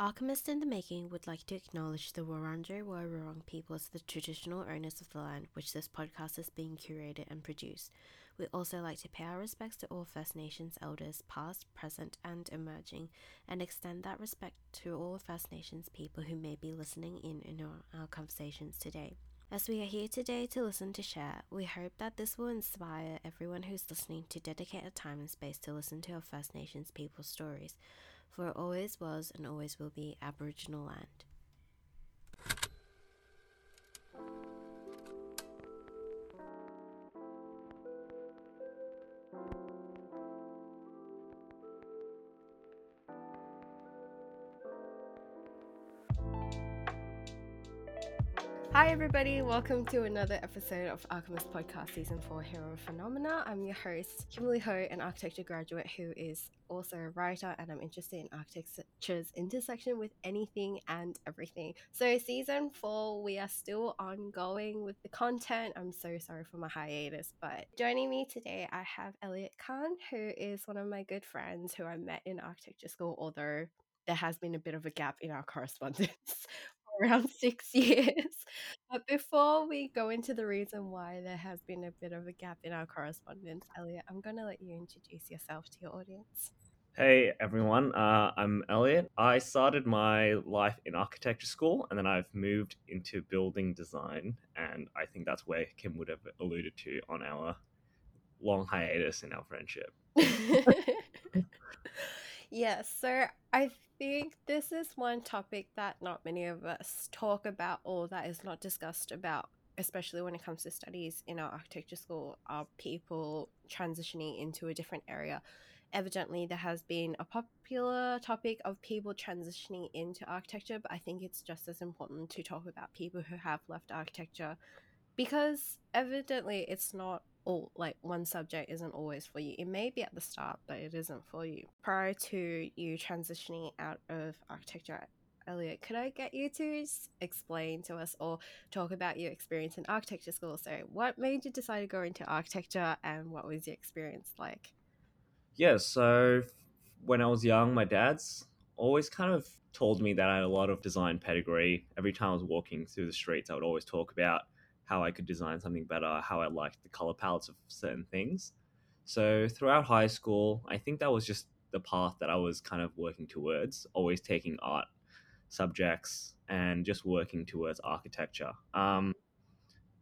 Alchemist in the Making would like to acknowledge the Wurundjeri Woi people as the traditional owners of the land which this podcast is being curated and produced. We also like to pay our respects to all First Nations elders, past, present, and emerging, and extend that respect to all First Nations people who may be listening in in our, our conversations today. As we are here today to listen to share, we hope that this will inspire everyone who's listening to dedicate a time and space to listen to our First Nations people's stories, for it always was and always will be Aboriginal land. Hi, everybody. Welcome to another episode of Alchemist Podcast Season 4 Hero Phenomena. I'm your host, Kimberly Ho, an architecture graduate who is also a writer, and I'm interested in architecture's intersection with anything and everything. So, Season 4, we are still ongoing with the content. I'm so sorry for my hiatus, but joining me today, I have Elliot Khan, who is one of my good friends who I met in architecture school, although there has been a bit of a gap in our correspondence around six years. But before we go into the reason why there has been a bit of a gap in our correspondence, Elliot, I'm going to let you introduce yourself to your audience. Hey everyone, uh, I'm Elliot. I started my life in architecture school and then I've moved into building design. And I think that's where Kim would have alluded to on our long hiatus in our friendship. yes, so I think this is one topic that not many of us talk about or that is not discussed about especially when it comes to studies in our architecture school are people transitioning into a different area. Evidently there has been a popular topic of people transitioning into architecture but i think it's just as important to talk about people who have left architecture because evidently it's not all like one subject isn't always for you. It may be at the start, but it isn't for you. Prior to you transitioning out of architecture, Elliot, could I get you to explain to us or talk about your experience in architecture school? So, what made you decide to go into architecture and what was your experience like? Yeah, so when I was young, my dad's always kind of told me that I had a lot of design pedigree. Every time I was walking through the streets, I would always talk about how I could design something better, how I liked the color palettes of certain things. So throughout high school, I think that was just the path that I was kind of working towards, always taking art subjects and just working towards architecture. Um,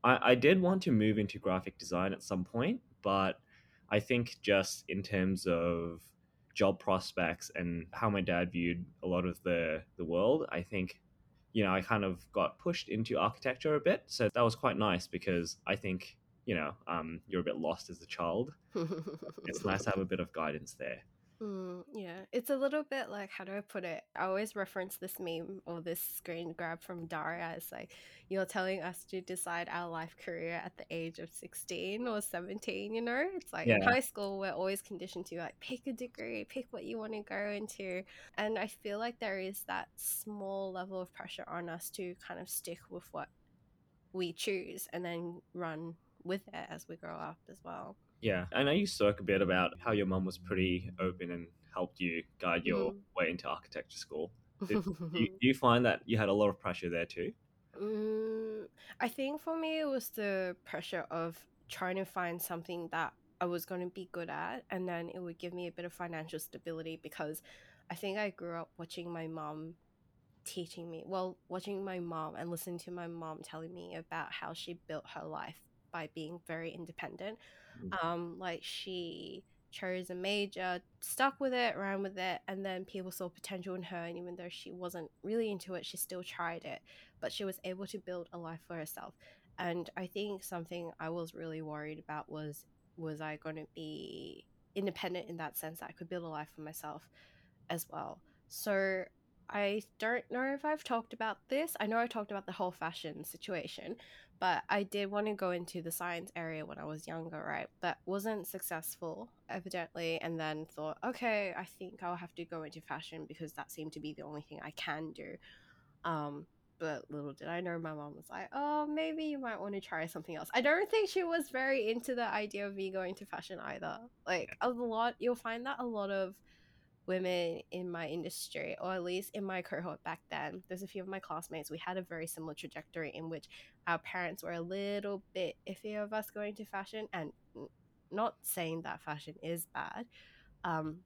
I, I did want to move into graphic design at some point, but I think just in terms of job prospects and how my dad viewed a lot of the the world, I think you know, I kind of got pushed into architecture a bit. So that was quite nice because I think, you know, um, you're a bit lost as a child. it's nice to have a bit of guidance there. Mm, yeah, it's a little bit like how do I put it? I always reference this meme or this screen grab from Daria. It's like you're telling us to decide our life career at the age of 16 or 17, you know? It's like yeah. in high school, we're always conditioned to like pick a degree, pick what you want to go into. And I feel like there is that small level of pressure on us to kind of stick with what we choose and then run with it as we grow up as well. Yeah, I know you spoke a bit about how your mum was pretty open and helped you guide your mm. way into architecture school. Did, do, you, do, you, find that you had a lot of pressure there too? Mm, I think for me, it was the pressure of trying to find something that I was going to be good at, and then it would give me a bit of financial stability because I think I grew up watching my mom teaching me, well, watching my mom and listening to my mom telling me about how she built her life by being very independent. Mm. Um, like she chose a major, stuck with it, ran with it, and then people saw potential in her. And even though she wasn't really into it, she still tried it. But she was able to build a life for herself. And I think something I was really worried about was was I going to be independent in that sense that I could build a life for myself as well. So I don't know if I've talked about this. I know I talked about the whole fashion situation, but I did want to go into the science area when I was younger, right? But wasn't successful, evidently, and then thought, okay, I think I'll have to go into fashion because that seemed to be the only thing I can do. Um, but little did I know my mom was like, oh, maybe you might want to try something else. I don't think she was very into the idea of me going to fashion either. Like, a lot, you'll find that a lot of women in my industry, or at least in my cohort back then, there's a few of my classmates, we had a very similar trajectory in which our parents were a little bit iffy of us going to fashion. And not saying that fashion is bad, um,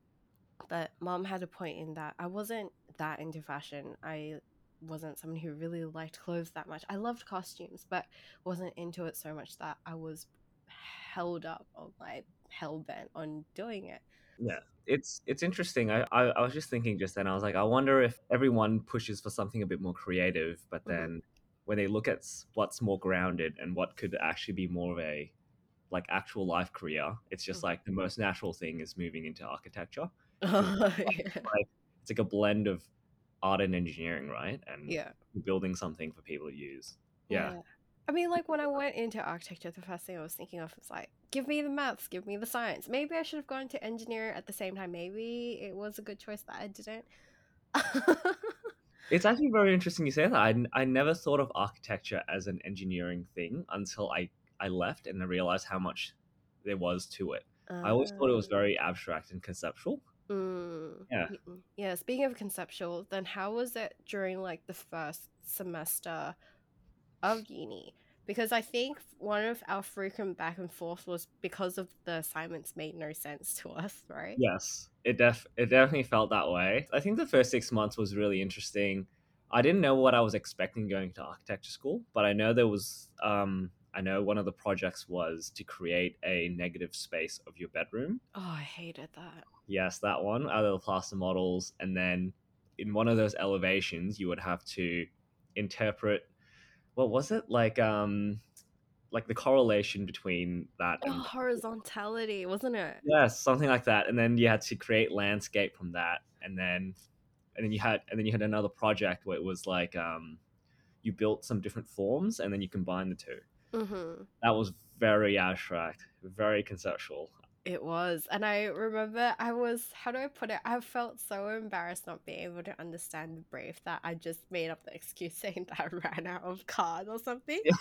but mom had a point in that I wasn't that into fashion. I wasn't someone who really liked clothes that much. I loved costumes, but wasn't into it so much that I was held up on like hell bent on doing it. Yeah, it's it's interesting. I, I, I was just thinking just then. I was like, I wonder if everyone pushes for something a bit more creative, but Mhm. then when they look at what's more grounded and what could actually be more of a like actual life career, it's just Mhm. like the most natural thing is moving into architecture. yeah. Like it's like a blend of art and engineering, right? And yeah. building something for people to use. Yeah. I mean, like when I went into architecture, the first thing I was thinking of was like, give me the maths, give me the science. Maybe I should have gone to engineering at the same time. Maybe it was a good choice that I didn't. It's actually very interesting you say that. I, I never thought of architecture as an engineering thing until I, I left and I realized how much there was to it. I always thought it was Um, very abstract and conceptual. mm, Yeah. mm. Yeah. Speaking of conceptual, then how was it during like the first semester of uni? Because I think one of our frequent back and forth was because of the assignments made no sense to us, right? Yes, it def it definitely felt that way. I think the first six months was really interesting. I didn't know what I was expecting going to architecture school, but I know there was um I know one of the projects was to create a negative space of your bedroom. Oh, I hated that. Yes, that one, out of the plaster models, and then in one of those elevations you would have to interpret what was it? Like um like the correlation between that Oh, and horizontality, wasn't it? Yes, something like that. And then you had to create landscape from that, and then and then you had and then you had another project where it was like um, you built some different forms, and then you combine the two. Mm-hmm. That was very abstract, very conceptual. It was. And I remember I was, how do I put it? I felt so embarrassed not being able to understand the brief that I just made up the excuse saying that I ran out of card or something. Because,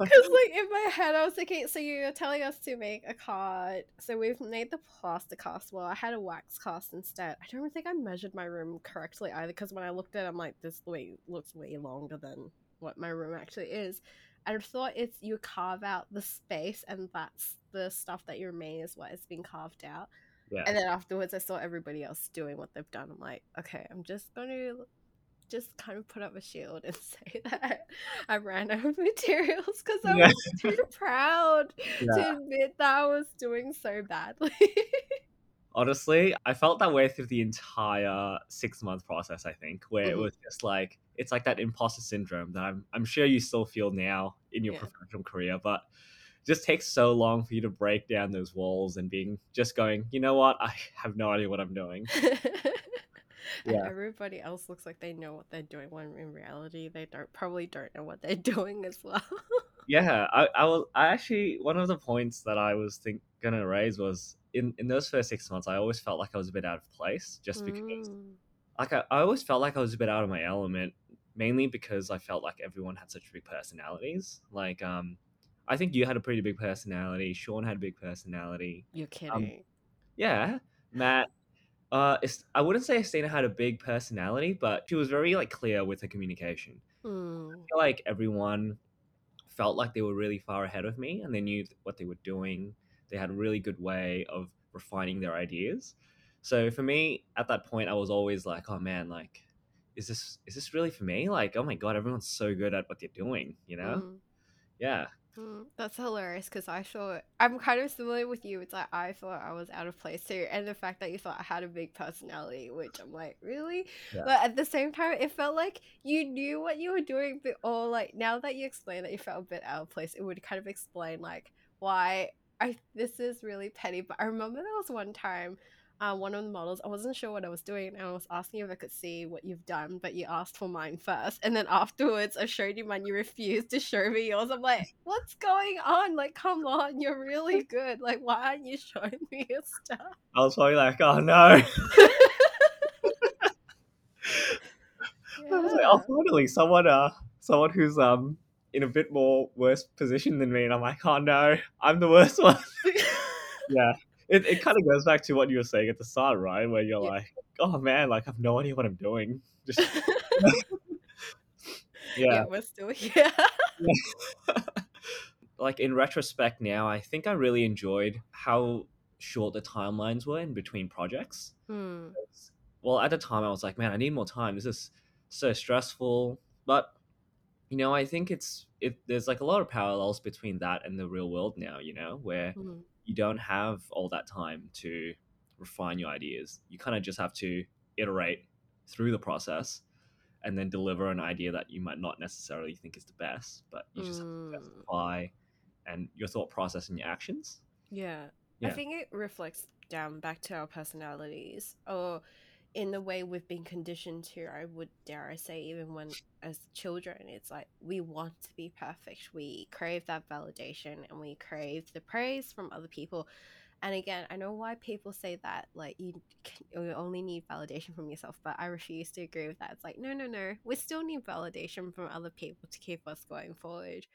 like, in my head, I was thinking, so you're telling us to make a card. So we've made the plaster cast. Well, I had a wax cast instead. I don't think I measured my room correctly either. Because when I looked at it, I'm like, this way looks way longer than what my room actually is. I thought it's you carve out the space and that's the stuff that you remain is what is being carved out. Yeah, And then afterwards, I saw everybody else doing what they've done. I'm like, okay, I'm just going to just kind of put up a shield and say that I ran out of materials because I was too proud yeah. to admit that I was doing so badly. Honestly, I felt that way through the entire six month process. I think where it Mhm. was just like it's like that imposter syndrome that I'm I'm sure you still feel now in your Yeah. professional career, but it just takes so long for you to break down those walls and being just going, you know what, I have no idea what I'm doing. Yeah. everybody else looks like they know what they're doing when in reality they don't probably don't know what they're doing as well. Yeah, I, I was I actually one of the points that I was think gonna raise was in in those first six months I always felt like I was a bit out of place just because Mm. like I, I always felt like I was a bit out of my element mainly because I felt like everyone had such big personalities like um I think you had a pretty big personality Sean had a big personality You're kidding. yeah Matt uh I wouldn't say Estina had a big personality but she was very like clear with her communication Hmm. feel like everyone felt like they were really far ahead of me and they knew what they were doing. They had a really good way of refining their ideas. So for me, at that point, I was always like, "Oh man, like, is this is this really for me? Like, oh my god, everyone's so good at what they're doing, you know? Mm. Yeah, Mm, that's hilarious because I thought I'm kind of similar with you. It's like I thought I was out of place too, and the fact that you thought I had a big personality, which I'm like, really? Yeah. But at the same time, it felt like you knew what you were doing, but or like now that you explain that you felt a bit out of place, it would kind of explain like why I this is really petty. But I remember there was one time. Uh, one of the models, I wasn't sure what I was doing, and I was asking if I could see what you've done, but you asked for mine first, and then afterwards, I showed you mine. You refused to show me yours. I'm like, what's going on? Like, come on, you're really good. Like, why aren't you showing me your stuff? I was probably like, "Oh no." I was like, "Oh, finally, someone uh, someone who's um in a bit more worse position than me," and I'm like, "Oh no, I'm the worst one." yeah it, it kind of goes back to what you were saying at the start right where you're Yeah. like oh man, like I have no idea what I'm doing. Just yeah. yeah. we're still here. like in retrospect now, I think I really enjoyed how short the timelines were in between projects. Hmm. Well, at the time I was like, man, I need more time. This is so stressful. But you know, I think it's it there's like a lot of parallels between that and the real world now, you know, where Hmm. You don't have all that time to refine your ideas. You kind of just have to iterate through the process and then deliver an idea that you might not necessarily think is the best, but you just have to Mm. justify and your thought process and your actions. Yeah. Yeah. I think it reflects down back to our personalities or in the way we've been conditioned to, I would dare I say, even when as children, it's like we want to be perfect. We crave that validation and we crave the praise from other people. And again, I know why people say that, like you, can, you only need validation from yourself, but I refuse to agree with that. It's like, no, no, no. We still need validation from other people to keep us going forward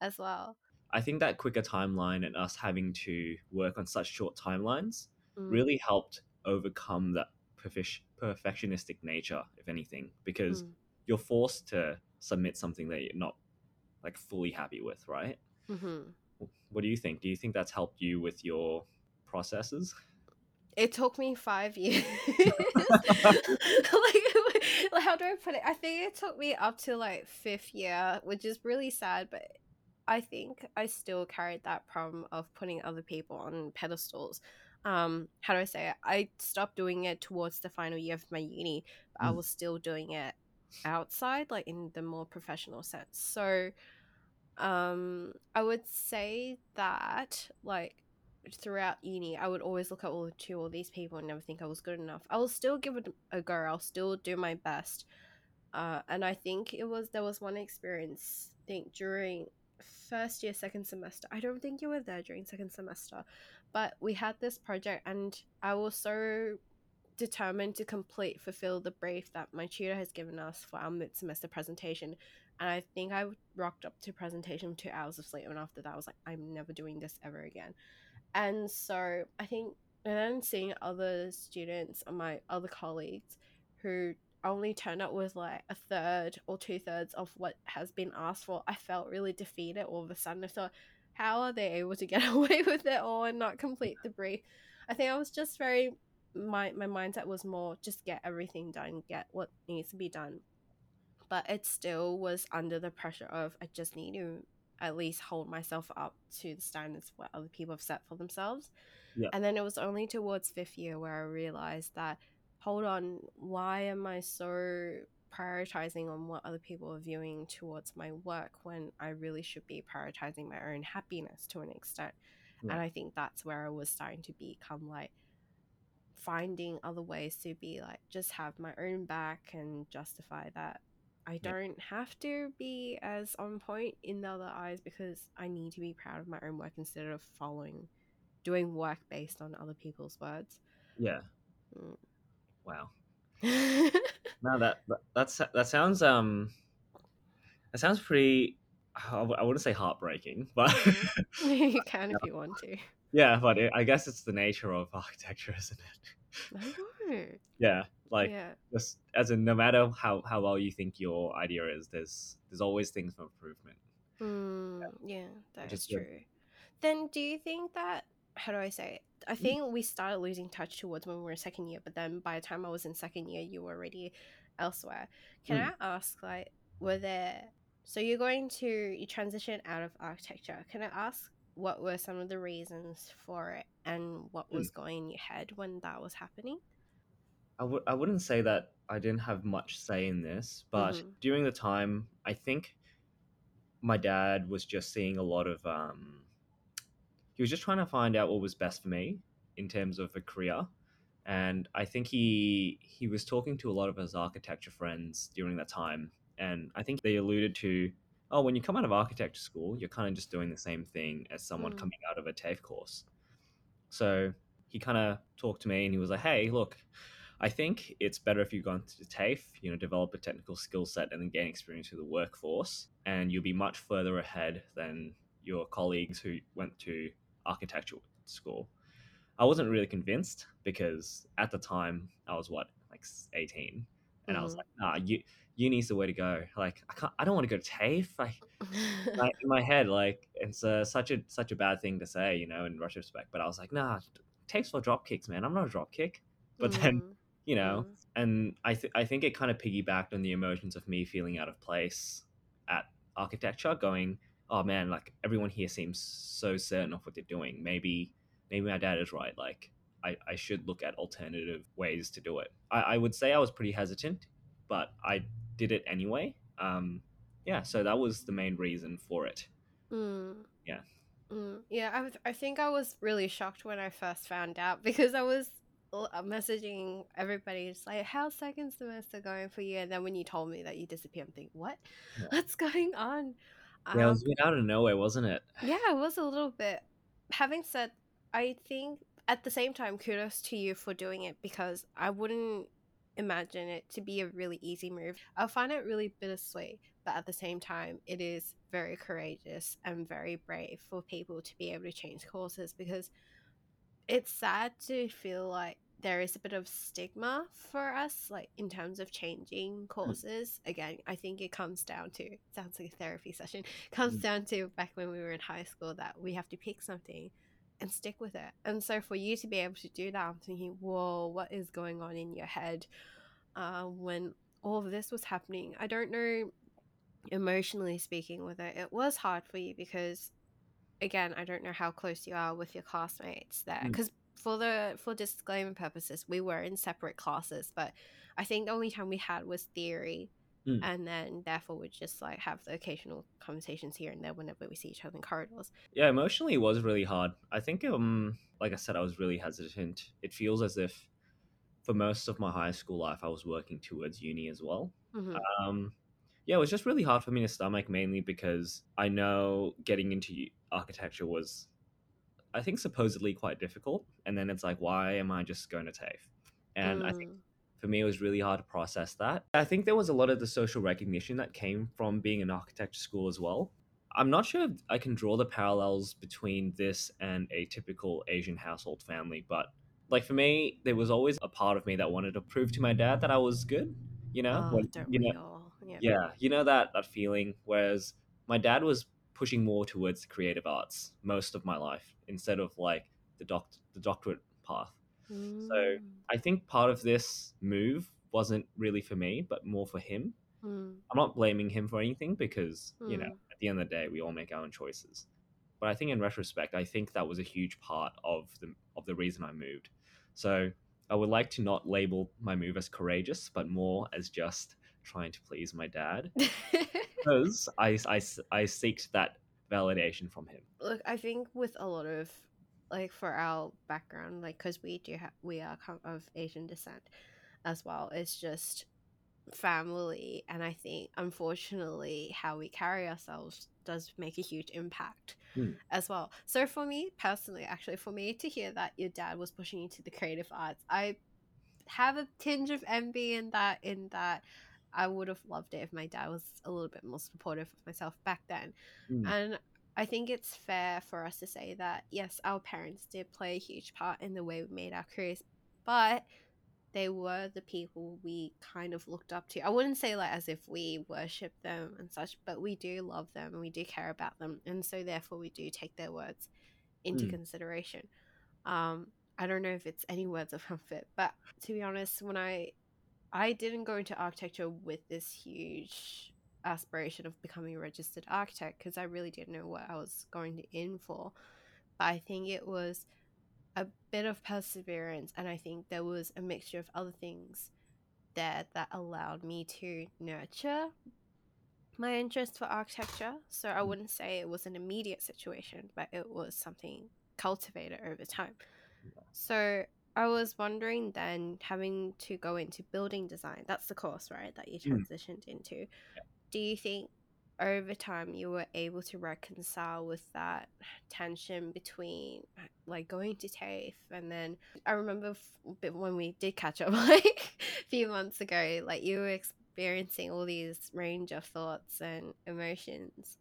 as well. I think that quicker timeline and us having to work on such short timelines Mm, really helped overcome that perfe- perfectionistic nature, if anything, because mm, you're forced to submit something that you're not like fully happy with, right? mhm. What do you think? Do you think that's helped you with your processes? It took me five years. like, like, how do I put it? I think it took me up to like fifth year, which is really sad, but I think I still carried that problem of putting other people on pedestals. Um, how do I say it? I stopped doing it towards the final year of my uni, but I Mm. was still doing it outside, like in the more professional sense. So, um, I would say that like throughout uni, I would always look up to all these people and never think I was good enough. I will still give it a go. I'll still do my best. Uh, and I think it was there was one experience. I think during first year, second semester. I don't think you were there during second semester, but we had this project, and I was so determined to complete fulfill the brief that my tutor has given us for our mid semester presentation. And I think I rocked up to presentation two hours of sleep, and after that, I was like, I'm never doing this ever again. And so I think, and then seeing other students and my other colleagues who only turned up with like a third or two thirds of what has been asked for, I felt really defeated all of a sudden. I thought, how are they able to get away with it all and not complete the brief? I think I was just very my my mindset was more just get everything done, get what needs to be done. But it still was under the pressure of I just need to at least hold myself up to the standards what other people have set for themselves. Yeah. And then it was only towards fifth year where I realized that hold on, why am I so prioritizing on what other people are viewing towards my work when I really should be prioritizing my own happiness to an extent? And I think that's where I was starting to become like finding other ways to be like just have my own back and justify that I don't have to be as on point in the other eyes because I need to be proud of my own work instead of following doing work based on other people's words. Yeah. Mm. Wow. No, that that that's, that sounds um that sounds pretty. I wouldn't say heartbreaking, but you can if you want to. yeah, but it, I guess it's the nature of architecture, isn't it? I know. Yeah, like yeah. just as in no matter how how well you think your idea is, there's there's always things for improvement. Mm, yeah, that which is is good. true. Then do you think that how do I say it? I Mm. think we started losing touch towards when we were in second year, but then by the time I was in second year, you were already elsewhere. Can Mm. I ask, like, were there so you're going to you transition out of architecture. Can I ask what were some of the reasons for it and what Mm. was going in your head when that was happening? I w- I wouldn't say that I didn't have much say in this, but Mhm. during the time, I think my dad was just seeing a lot of. Um, he was just trying to find out what was best for me in terms of a career, and I think he he was talking to a lot of his architecture friends during that time, and I think they alluded to, oh, when you come out of architecture school, you're kind of just doing the same thing as someone Mm. coming out of a TAFE course. So he kind of talked to me and he was like, hey, look, I think it's better if you go into TAFE, you know, develop a technical skill set and then gain experience through the workforce, and you'll be much further ahead than your colleagues who went to architectural school. I wasn't really convinced because at the time I was what like 18 and I was Mhm. like, nah, u- uni's the way to go. Like, I can't, I don't want to go to TAFE. Like, like, in my head, like it's uh, such a such a bad thing to say, you know, in retrospect. But I was like, nah, TAFE's for drop kicks, man. I'm not a drop kick. But then, Mm, you know, mm, and I th- I think it kind of piggybacked on the emotions of me feeling out of place at architecture, going, oh man, like everyone here seems so certain of what they're doing. Maybe maybe my dad is right. Like I, I should look at alternative ways to do it. I, I would say I was pretty hesitant, but I did it anyway. Um, yeah, so that was the main reason for it. mm. Yeah. Mm, yeah, I, was- I think I was really shocked when I first found out because I was uh, messaging everybody, just like, how's second semester going for you? And then when you told me that you disappeared, I'm thinking, what? Yeah. What's going on? Yeah, it Um, was a bit out of nowhere, wasn't it? yeah, it was a little bit. Having said, I think at the same time, kudos to you for doing it because I wouldn't imagine it to be a really easy move. I find it really bittersweet, but at the same time, it is very courageous and very brave for people to be able to change courses because it's sad to feel like there is a bit of stigma for us like in terms of changing courses again i think it comes down to sounds like a therapy session comes Mm. down to back when we were in high school that we have to pick something and stick with it and so for you to be able to do that i'm thinking whoa what is going on in your head uh, when all of this was happening i don't know emotionally speaking with it it was hard for you because again i don't know how close you are with your classmates there Mm. For the for disclaimer purposes we were in separate classes but i think the only time we had was theory Mm. and then therefore we just like have the occasional conversations here and there whenever we see each other in corridors Yeah, emotionally it was really hard. I think um like I said, I was really hesitant. It feels as if for most of my high school life I was working towards uni as well. Mhm. Um yeah, it was just really hard for me to stomach mainly because I know getting into architecture was I think supposedly quite difficult and then it's like why am I just going to TAFE? And I think Mm. for me it was really hard to process that. I think there was a lot of the social recognition that came from being an architecture school as well. I'm not sure if I can draw the parallels between this and a typical Asian household family, but like for me, there was always a part of me that wanted to prove to my dad that I was good. You know, oh, When- you know, yeah yeah, you know that that feeling. Whereas my dad was pushing more towards the creative arts most of my life instead of like the doc the doctorate path. Mm. I think part of this move wasn't really for me, but more for him. Mm. I'm not blaming him for anything because, you know, Mm. at the end of the day, we all make our own choices. But I think in retrospect, I think that was a huge part of the of the reason I moved. So I would like to not label my move as courageous, but more as just trying to please my dad because I, I, I seeked that validation from him. look i think with a lot of like for our background like because we do have we are of asian descent as well it's just family and i think unfortunately how we carry ourselves does make a huge impact Hmm. as well so for me personally actually for me to hear that your dad was pushing you to the creative arts i have a tinge of envy in that in that i would have loved it if my dad was a little bit more supportive of myself back then Mm. and I think it's fair for us to say that yes, our parents did play a huge part in the way we made our careers, but they were the people we kind of looked up to. I wouldn't say like as if we worship them and such, but we do love them and we do care about them, and so therefore we do take their words into Mm. consideration. Um, I don't know if it's any words of comfort, but to be honest, when I I didn't go into architecture with this huge aspiration of becoming a registered architect because I really didn't know what I was going to in for. But I think it was a bit of perseverance, and I think there was a mixture of other things there that allowed me to nurture my interest for architecture. So I mm. wouldn't say it was an immediate situation, but it was something cultivated over time. So I was wondering then, having to go into building design, that's the course, right, that you Mm. transitioned into. Do you think over time you were able to reconcile with that tension between like going to TAFE and then I remember f- when we did catch up like a few months ago, like you were experiencing all these range of thoughts and emotions.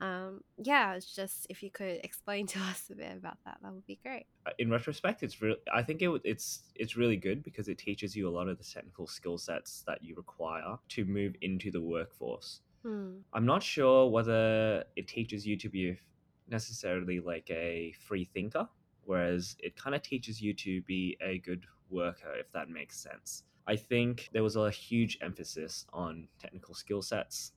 Um, yeah, it's just if you could explain to us a bit about that, that would be great. Uh, in retrospect, it's real. I think it, it's it's really good because it teaches you a lot of the technical skill sets that you require to move into the workforce. Hmm. I'm not sure whether it teaches you to be necessarily like a free thinker, whereas it kind of teaches you to be a good worker, if that makes sense. I think there was a huge emphasis on technical skill sets,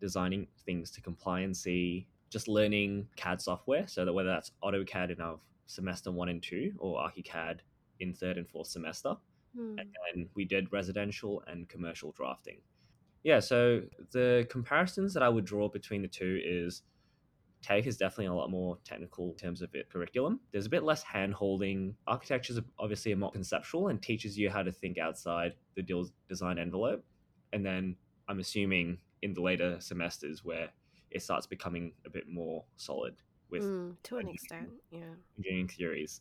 designing things to compliancy, just learning CAD software. So that whether that's AutoCAD in our semester one and two or ArchiCAD in third and fourth semester. Hmm. And then we did residential and commercial drafting. Yeah, so the comparisons that I would draw between the two is TAFE is definitely a lot more technical in terms of its curriculum. There's a bit less hand holding. Architecture is obviously a more conceptual and teaches you how to think outside the design envelope. And then I'm assuming in the later semesters where it starts becoming a bit more solid with Mm, to an extent, yeah. engineering theories.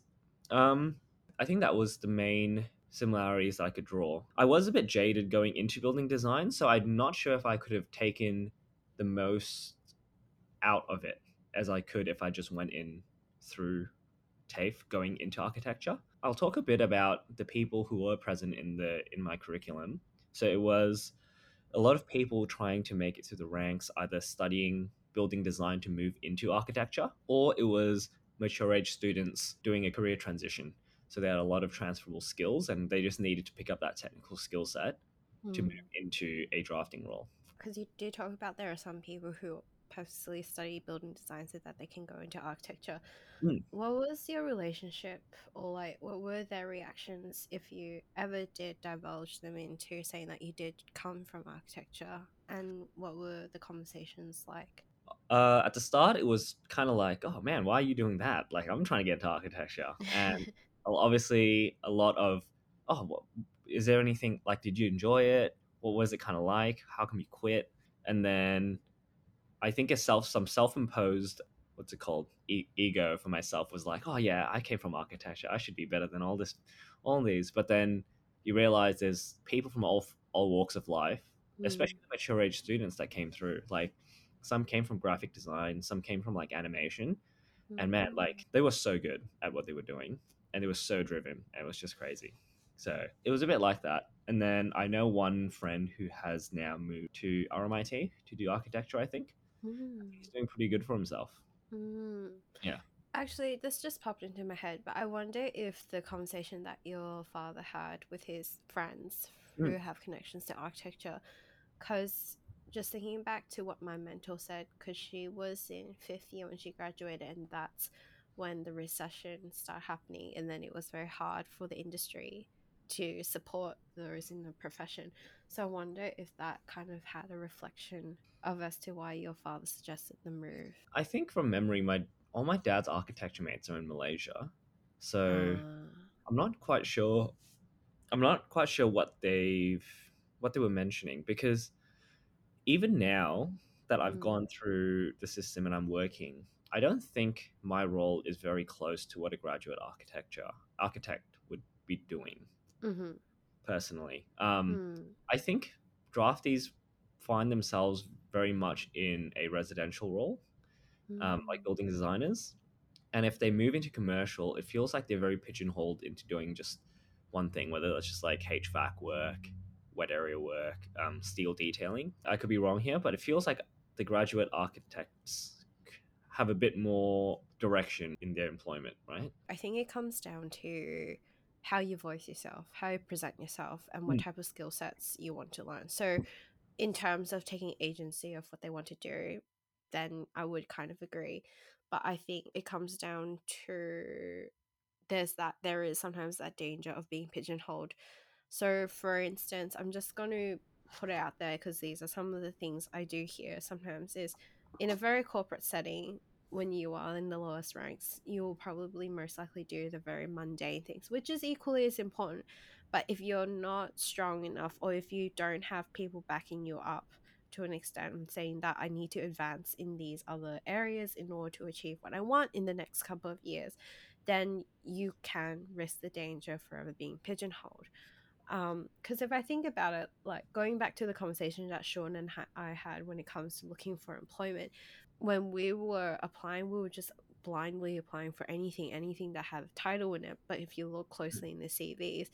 Um, I think that was the main similarities I could draw. I was a bit jaded going into building design, so I'm not sure if I could have taken the most out of it as I could if I just went in through TAFE going into architecture. I'll talk a bit about the people who were present in the in my curriculum. So it was a lot of people trying to make it through the ranks, either studying building design to move into architecture, or it was mature age students doing a career transition. So they had a lot of transferable skills and they just needed to pick up that technical skill set to Hmm. move into a drafting role. Because you did talk about there are some people who purposely study building design so that they can go into architecture. Mm. What was your relationship, or like, what were their reactions if you ever did divulge them into saying that you did come from architecture? And what were the conversations like? Uh, at the start, it was kind of like, oh man, why are you doing that? Like, I'm trying to get into architecture. And obviously, a lot of, oh, what, is there anything like, did you enjoy it? What was it kind of like? How come you quit? And then I think a self, some self imposed, what's it called? E- ego for myself was like, oh yeah, I came from architecture. I should be better than all this, all these. But then you realize there's people from all, all walks of life, hmm. especially the mature age students that came through. Like, some came from graphic design, some came from like animation, and man, hmm. like they were so good at what they were doing, and they were so driven, and it was just crazy. So it was a bit like that. And then I know one friend who has now moved to RMIT to do architecture. I think Mm. he's doing pretty good for himself. Mm. Yeah. Actually, this just popped into my head, but I wonder if the conversation that your father had with his friends who Mm. have connections to architecture, because just thinking back to what my mentor said, because she was in fifth year when she graduated, and that's when the recession started happening, and then it was very hard for the industry to support those in the profession. So I wonder if that kind of had a reflection of as to why your father suggested the move. I think from memory, my all my dad's architecture mates are in Malaysia, so Ah. I'm not quite sure. I'm not quite sure what they've what they were mentioning because even now that I've Mm. gone through the system and I'm working, I don't think my role is very close to what a graduate architecture architect would be doing Mm-hmm. personally. Um, Mm. I think draftees find themselves very much in a residential role, um, like building designers. And if they move into commercial, it feels like they're very pigeonholed into doing just one thing, whether that's just like HVAC work, wet area work, um, steel detailing. I could be wrong here, but it feels like the graduate architects have a bit more direction in their employment, right? I think it comes down to how you voice yourself, how you present yourself, and what Mm. type of skill sets you want to learn. So, in terms of taking agency of what they want to do, then I would kind of agree. But I think it comes down to there's that there is sometimes that danger of being pigeonholed. So, for instance, I'm just going to put it out there because these are some of the things I do hear sometimes is in a very corporate setting when you are in the lowest ranks, you will probably most likely do the very mundane things, which is equally as important. But if you're not strong enough, or if you don't have people backing you up to an extent and saying that I need to advance in these other areas in order to achieve what I want in the next couple of years, then you can risk the danger of forever being pigeonholed. Um, because if I think about it, like going back to the conversation that Sean and I had when it comes to looking for employment, when we were applying, we were just blindly applying for anything, anything that had a title in it. But if you look closely in the CVs,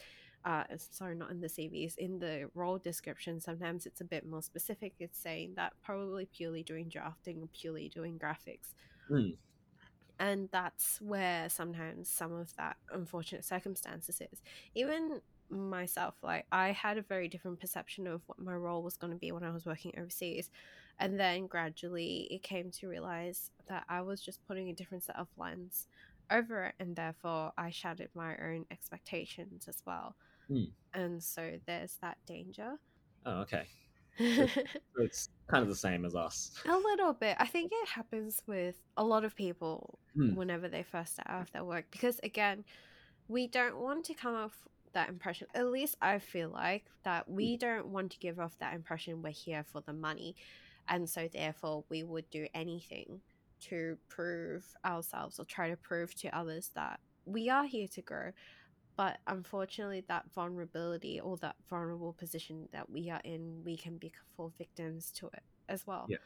uh, sorry, not in the CVs, in the role description, sometimes it's a bit more specific. It's saying that probably purely doing drafting or purely doing graphics. Mm. And that's where sometimes some of that unfortunate circumstances is. Even myself, like I had a very different perception of what my role was going to be when I was working overseas. And then gradually it came to realize that I was just putting a different set of lens over it. And therefore I shattered my own expectations as well. Mm. And so there's that danger. Oh, okay. it's kind of the same as us. A little bit. I think it happens with a lot of people Hmm. whenever they first start off their work because, again, we don't want to come off that impression. At least I feel like that we don't want to give off that impression we're here for the money. And so, therefore, we would do anything to prove ourselves or try to prove to others that we are here to grow. But unfortunately, that vulnerability or that vulnerable position that we are in, we can be fall victims to it as well. Yeah.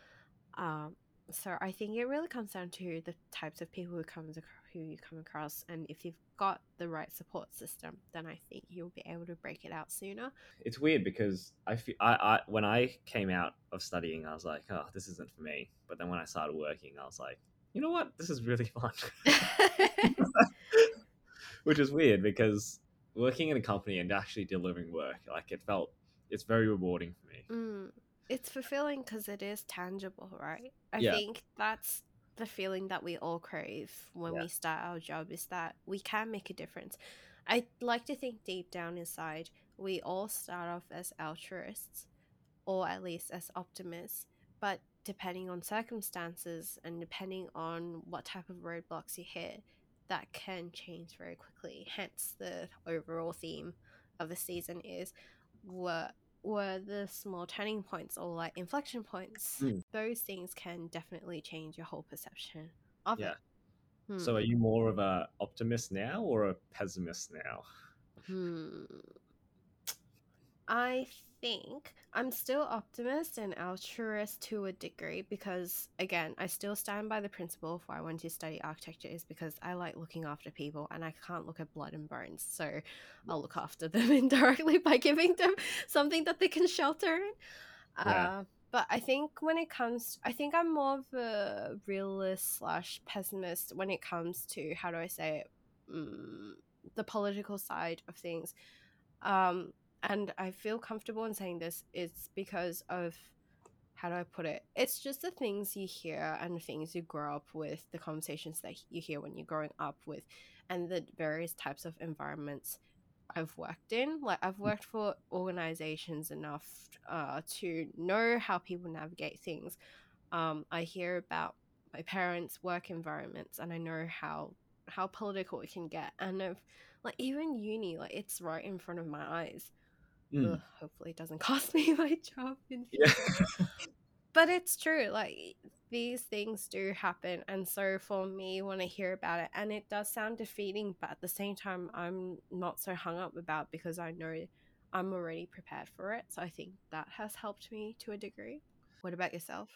Um, so I think it really comes down to the types of people who comes ac- who you come across, and if you've got the right support system, then I think you'll be able to break it out sooner. It's weird because I, feel, I, I when I came out of studying, I was like, oh, this isn't for me. But then when I started working, I was like, you know what, this is really fun. Which is weird because working in a company and actually delivering work, like it felt, it's very rewarding for me. Mm, it's fulfilling because it is tangible, right? I Yeah. think that's the feeling that we all crave when Yeah. we start our job is that we can make a difference. I like to think deep down inside, we all start off as altruists or at least as optimists, but depending on circumstances and depending on what type of roadblocks you hit, that can change very quickly. Hence, the overall theme of the season is what were the small turning points or like inflection points. Mm. Those things can definitely change your whole perception of Yeah. it. Hmm. So are you more of a optimist now or a pessimist now? Hmm. I think I'm still optimist and altruist to a degree because, again, I still stand by the principle of why I want to study architecture is because I like looking after people and I can't look at blood and bones. So I'll look after them indirectly by giving them something that they can shelter in. Yeah. Uh, but I think when it comes, I think I'm more of a realist slash pessimist when it comes to how do I say it, mm, the political side of things. Um, and I feel comfortable in saying this it's because of how do I put it? It's just the things you hear and the things you grow up with, the conversations that you hear when you're growing up with, and the various types of environments I've worked in. Like I've worked for organizations enough uh, to know how people navigate things. Um, I hear about my parents' work environments, and I know how how political it can get. And if like even uni, like it's right in front of my eyes. Mm. Ugh, hopefully, it doesn't cost me my job in Yeah. but it's true. Like these things do happen, and so for me, when I hear about it, and it does sound defeating, but at the same time, I'm not so hung up about because I know I'm already prepared for it. So I think that has helped me to a degree. What about yourself?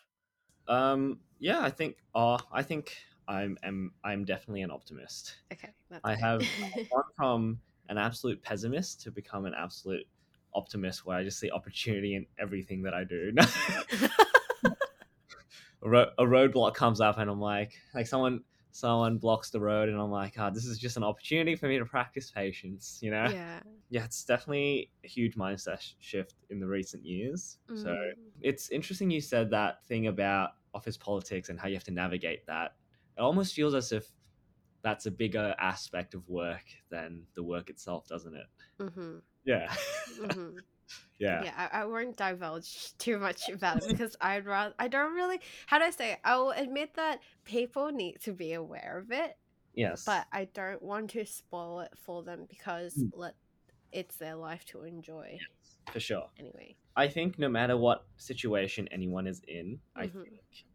Um, yeah, I think. Uh, I think I'm am I'm definitely an optimist. Okay, that's I have gone from an absolute pessimist to become an absolute optimist, where I just see opportunity in everything that I do. a, ro- a roadblock comes up, and I'm like, like someone someone blocks the road, and I'm like, ah, this is just an opportunity for me to practice patience. You know? yeah. yeah, it's definitely a huge mindset sh- shift in the recent years. So Mm. it's interesting you said that thing about office politics and how you have to navigate that. It almost feels as if that's a bigger aspect of work than the work itself, doesn't it? hmm Yeah. hmm yeah. yeah, I, I won't divulge too much about it because I'd rather I don't really how do I say it? I will admit that people need to be aware of it, Yes. but I don't want to spoil it for them because Mm. let it's their life to enjoy Yes, for sure. anyway. I think no matter what situation anyone is in, I Mhm. think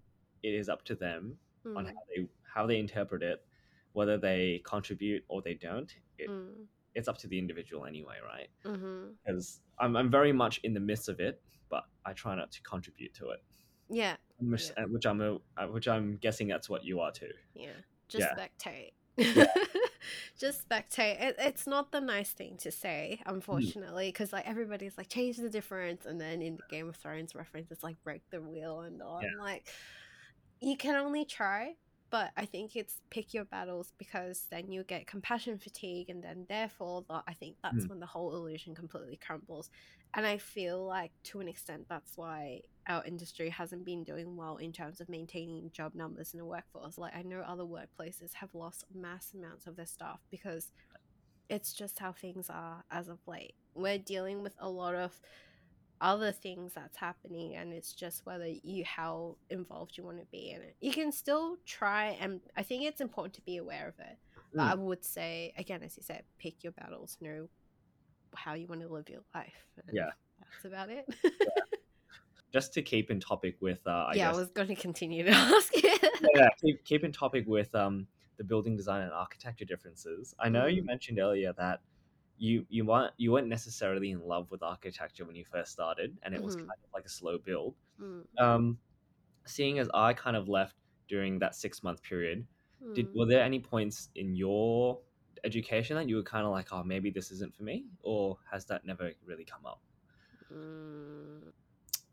it is up to them on Mm, how they how they interpret it, whether they contribute or they don't. It, mm, it's up to the individual anyway, right? Mm-hmm. Because I'm I'm very much in the midst of it, but I try not to contribute to it. Yeah. Which, Yeah. which I'm a, uh, which I'm guessing that's what you are too. Yeah. Just Yeah. spectate. Just spectate. It, it's not the nice thing to say, unfortunately, because like everybody's like change the difference, and then in the Game of Thrones reference, it's like break the wheel and all. Yeah. I'm like, you can only try, but I think it's pick your battles because then you get compassion fatigue, and then therefore, I think that's Mm. when the whole illusion completely crumbles. And I feel like to an extent, that's why our industry hasn't been doing well in terms of maintaining job numbers in the workforce. Like I know other workplaces have lost mass amounts of their staff because it's just how things are as of late. We're dealing with a lot of other things that's happening and it's just whether you how involved you want to be in it. You can still try and I think it's important to be aware of it. But Mm. I would say again as you said, pick your battles, know how you want to live your life. Yeah. That's about it. Just to keep in topic with, uh, I yeah, guess, I was going to continue to ask it. yeah, keep, keep in topic with um, the building design and architecture differences. I know you Mm. mentioned earlier that you you weren't you weren't necessarily in love with architecture when you first started, and it was Mhm. kind of like a slow build. Mm, Um, seeing as I kind of left during that six month period, did mm. were there any points in your education that you were kind of like, oh, maybe this isn't for me, or has that never really come up? Mm,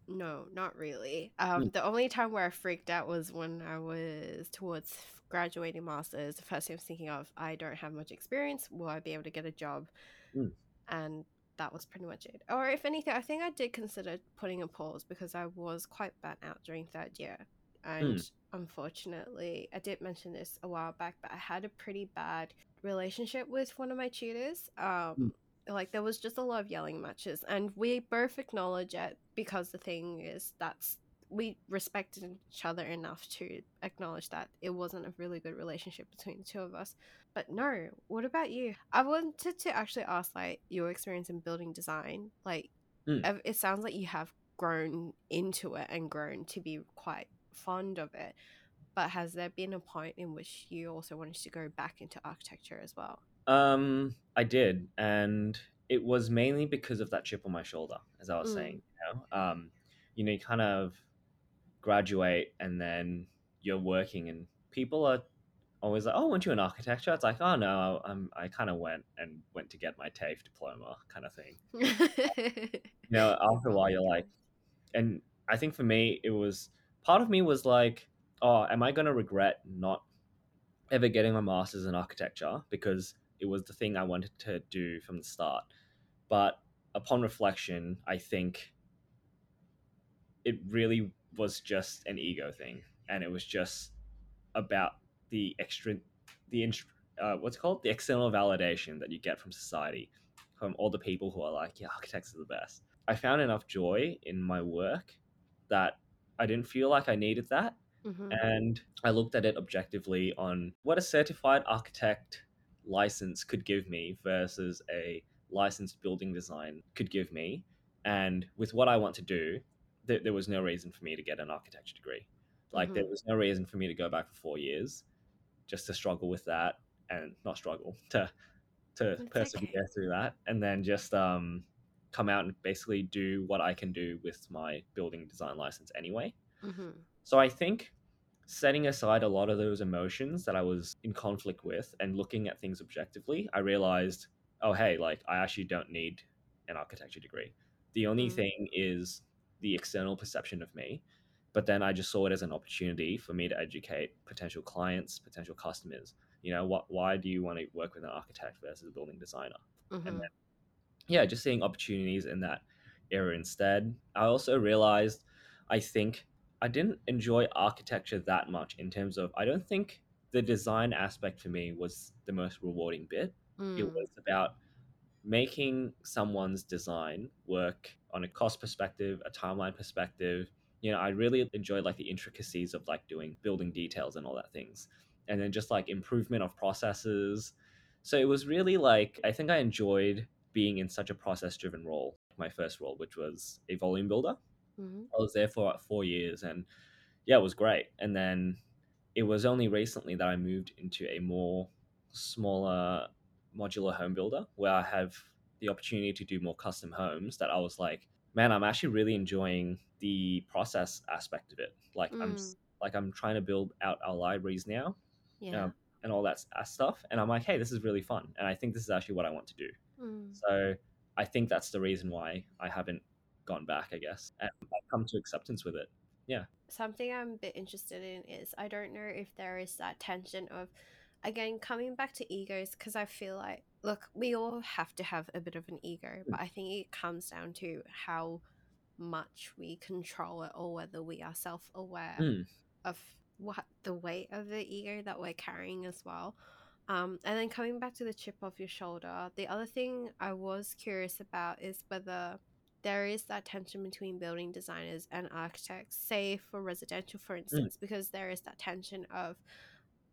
no, not really. Um, Mm. the only time where I freaked out was when I was towards graduating masters. The first thing I was thinking of, I don't have much experience. Will I be able to get a job? Mm. And that was pretty much it. Or if anything, I think I did consider putting a pause because I was quite burnt out during third year. And unfortunately, I did mention this a while back, but I had a pretty bad relationship with one of my tutors. Um, like there was just a lot of yelling matches and we both acknowledge it because the thing is that's we respected each other enough to acknowledge that it wasn't a really good relationship between the two of us but no what about you i wanted to actually ask like your experience in building design like Mm. it sounds like you have grown into it and grown to be quite fond of it but has there been a point in which you also wanted to go back into architecture as well Um, I did, and it was mainly because of that chip on my shoulder, as I was Mm. saying. You know, um, you know, you kind of graduate and then you're working, and people are always like, "Oh, weren't you in architecture?" It's like, "Oh no, I'm, I kind of went and went to get my TAFE diploma, kind of thing." You know, after a while, you're like, and I think for me, it was part of me was like, "Oh, am I going to regret not ever getting my master's in architecture because it was the thing I wanted to do from the start. But upon reflection, I think it really was just an ego thing, and it was just about the extra, the uh, what's it called the external validation that you get from society, from all the people who are like, yeah, architects are the best. I found enough joy in my work that I didn't feel like I needed that Mhm. and I looked at it objectively on what a certified architect license could give me versus a licensed building design could give me. And with what I want to do, there, there was no reason for me to get an architecture degree. Like, there Mhm. was no reason for me to go back for four years just to struggle with that and not struggle, to, to It's persevere through that. And then just um, come out and basically do what I can do with my building design license anyway. Mhm. So I think setting aside a lot of those emotions that I was in conflict with and looking at things objectively, I realized, oh, hey, like I actually don't need an architecture degree. The only Mm. thing is the external perception of me. But then I just saw it as an opportunity for me to educate potential clients, potential customers. You know, what? Why do you want to work with an architect versus a building designer? Mhm. then yeah, just seeing opportunities in that area instead. I also realized I think I didn't enjoy architecture that much in terms of I don't think the design aspect for me was the most rewarding bit. It Mm. was about making someone's design work on a cost perspective, a timeline perspective. You know, I really enjoyed like the intricacies of like doing building details and all that things. And then just like improvement of processes. So it was really like I think I enjoyed being in such a process driven role. My first role, which was a volume builder. Mhm. I was there for like, four years and yeah, it was great. And then it was only recently that I moved into a more smaller modular home builder where I have the opportunity to do more custom homes that I was like, man, I'm actually really enjoying the process aspect of it. Like I'm Mm, like I'm trying to build out our libraries now yeah. um, and all that uh, stuff, and I'm like, hey, this is really fun, and I think this is actually what I want to do. Mm. So I think that's the reason why I haven't gone back, I guess, and I've come to acceptance with it. Yeah. Something I'm a bit interested in is I don't know if there is that tension of, again, coming back to egos, because I feel like, look, we all have to have a bit of an ego, but I think it comes down to how much we control it or whether we are self aware Mm. of what the weight of the ego that we're carrying as well. Um, and then coming back to the chip off your shoulder, the other thing I was curious about is whether there is that tension between building designers and architects, say for residential, for instance, because there is that tension of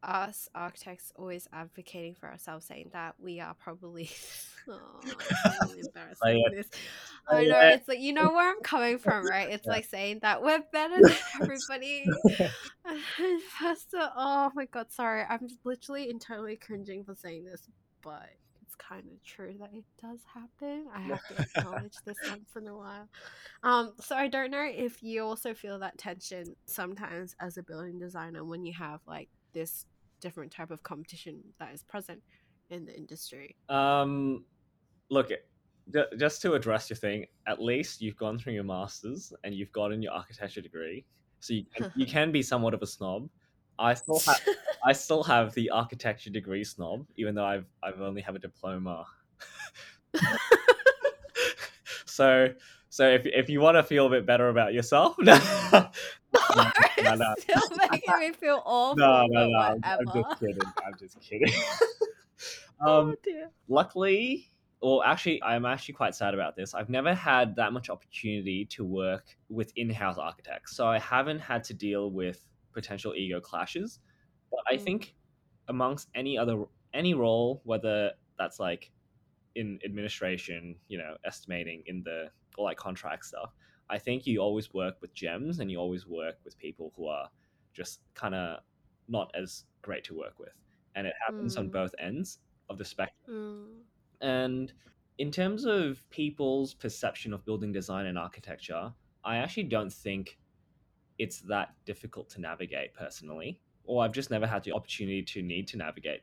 us architects always advocating for ourselves, saying that we are probably. oh, I'm really embarrassed Say this. Say I know it. it's like you know where I'm coming from, right? It's Yeah. like saying that we're better than everybody. And first, oh my god, sorry, I'm just literally internally cringing for saying this, but it's kind of true that it does happen. I have to acknowledge this once in a while. Um, so I don't know if you also feel that tension sometimes as a building designer when you have like this different type of competition that is present in the industry. Um, look, just to address your thing, at least you've gone through your masters and you've gotten your architecture degree, so you can, you can be somewhat of a snob. I still have I still have the architecture degree snob, even though I've I've only have a diploma. so so if if you want to feel a bit better about yourself, no, no, no, no. still making me feel awful. no, no, no, I'm, I'm just kidding. I'm just kidding. oh um, dear. luckily, or actually, I'm actually quite sad about this. I've never had that much opportunity to work with in-house architects, so I haven't had to deal with potential ego clashes. But I Mm. think amongst any other any role, whether that's like in administration, you know, estimating in the or like contract stuff, I think you always work with gems and you always work with people who are just kind of not as great to work with, and it happens on Mm. both ends of the spectrum. Mm. And in terms of people's perception of building design and architecture, I actually don't think it's that difficult to navigate personally, or I've just never had the opportunity to need to navigate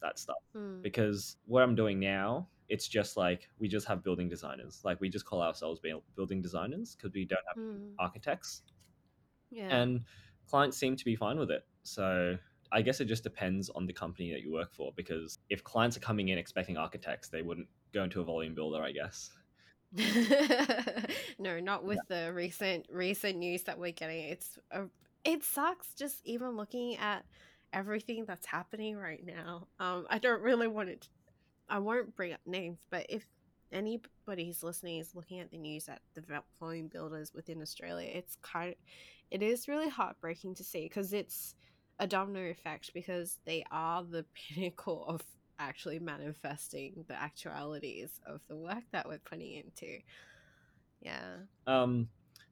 that stuff Mm. because what I'm doing now, it's just like we just have building designers. Like we just call ourselves building designers because we don't have Mm. architects, Yeah. and clients seem to be fine with it. So I guess it just depends on the company that you work for because if clients are coming in expecting architects, they wouldn't go into a volume builder, I guess. no, not with the recent recent news that we're getting. It's a, it sucks just even looking at everything that's happening right now. Um, I don't really want it. I won't bring up names, but if anybody who's listening is looking at the news at the volume builders within Australia, it's kind. of, It is really heartbreaking to see because it's a domino effect because they are the pinnacle of actually manifesting the actualities of the work that we're putting into. Yeah. Um,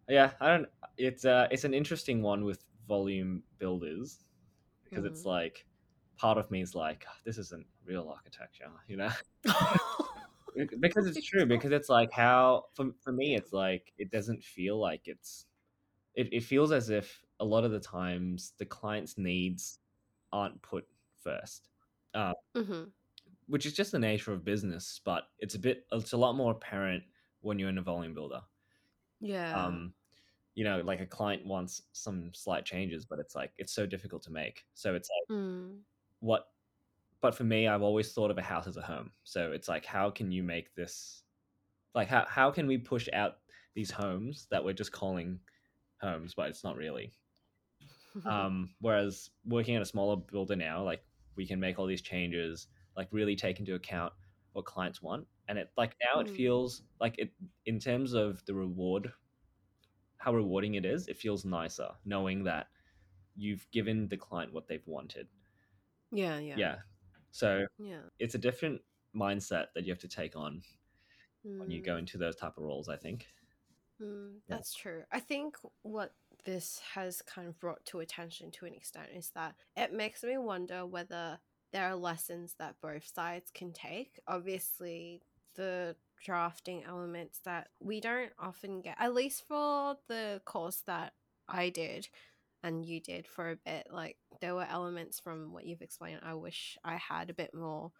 yeah, I don't. It's uh, it's an interesting one with volume builders because it's Mm. like part of me is like "Ah, this isn't real architecture, you know. because it's true because it's like how for, for me it's like it doesn't feel like it's it, it feels as if a lot of the times the client's needs aren't put first uh, hmm which is just the nature of business but it's a bit it's a lot more apparent when you're in a volume builder Yeah. um you know like a client wants some slight changes but it's like it's so difficult to make so it's like Mm. what but for me i've always thought of a house as a home so it's like how can you make this like how, how can we push out these homes that we're just calling homes but it's not really um whereas working at a smaller builder now like we can make all these changes like really take into account what clients want and it like now it Mm. feels like it in terms of the reward how rewarding it is it feels nicer knowing that you've given the client what they've wanted yeah. Yeah. yeah so Yeah. it's a different mindset that you have to take on when you go Mm. into those type of roles i think Mm, Yeah. that's true. I think what this has kind of brought to attention to an extent is that it makes me wonder whether there are lessons that both sides can take. Obviously, the drafting elements that we don't often get, at least for the course that I did and you did for a bit, like there were elements from what you've explained I wish I had a bit more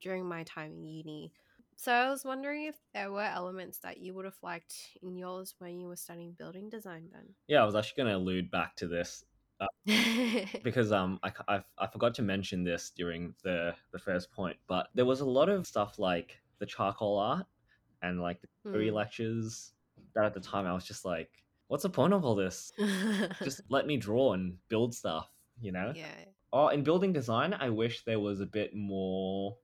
during my time in uni. So I was wondering if there were elements that you would have liked in yours when you were studying building design then. Yeah, I was actually going to allude back to this because um I, I, I forgot to mention this during the the first point, but there was a lot of stuff like the charcoal art and like the theory Hmm. lectures that at the time I was just like, what's the point of all this? Just let me draw and build stuff, you know? yeah. Oh, in building design, I wish there was a bit more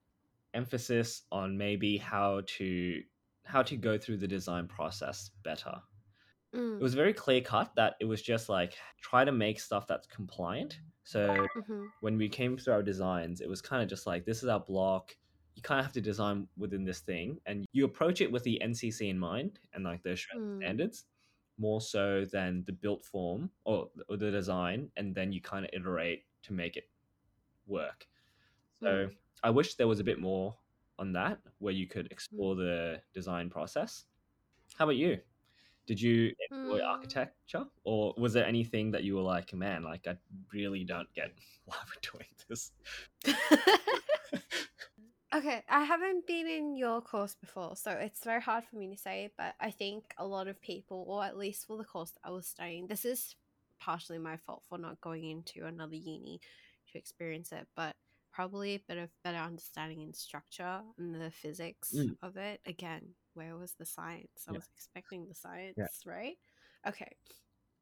emphasis on maybe how to how to go through the design process better. Mm. It was very clear cut that it was just like try to make stuff that's compliant. So Mhm. when we came through our designs, it was kind of just like this is our block. You kind of have to design within this thing, and you approach it with the NCC in mind and like the Mm. standards, more so than the built form or, or the design, and then you kind of iterate to make it work. So Mm. I wish there was a bit more on that where you could explore the design process. How about you? Did you enjoy Mm. architecture, or was there anything that you were like, man, like I really don't get why we're doing this? Okay, I haven't been in your course before, so it's very hard for me to say, but I think a lot of people, or at least for the course that I was studying, this is partially my fault for not going into another uni to experience it, but probably a bit of better understanding in structure and the physics Mm. of it. Again, where was the science? I Yeah. was expecting the science, right? Okay.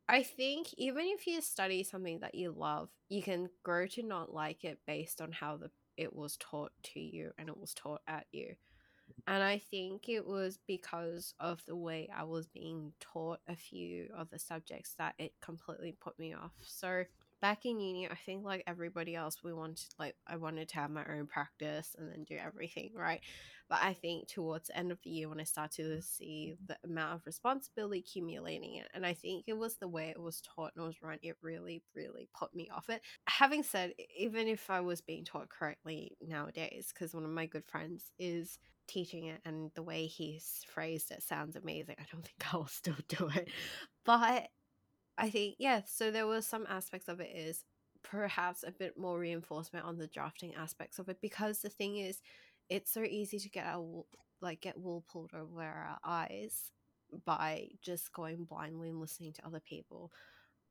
I think even if you study something that you love, you can grow to not like it based on how the it was taught to you and it was taught at you. And I think it was because of the way I was being taught a few of the subjects that it completely put me off. So back in uni, I think like everybody else, we wanted like I wanted to have my own practice and then do everything, right? But I think towards the end of the year when I started to see the amount of responsibility accumulating it, and I think it was the way it was taught and was run, it really, really put me off it. Having said, even if I was being taught correctly nowadays, because one of my good friends is teaching it and the way he's phrased it sounds amazing. I don't think I will still do it. But I think, yeah, so there were some aspects of it is perhaps a bit more reinforcement on the drafting aspects of it because the thing is it's so easy to get our like get wool pulled over our eyes by just going blindly and listening to other people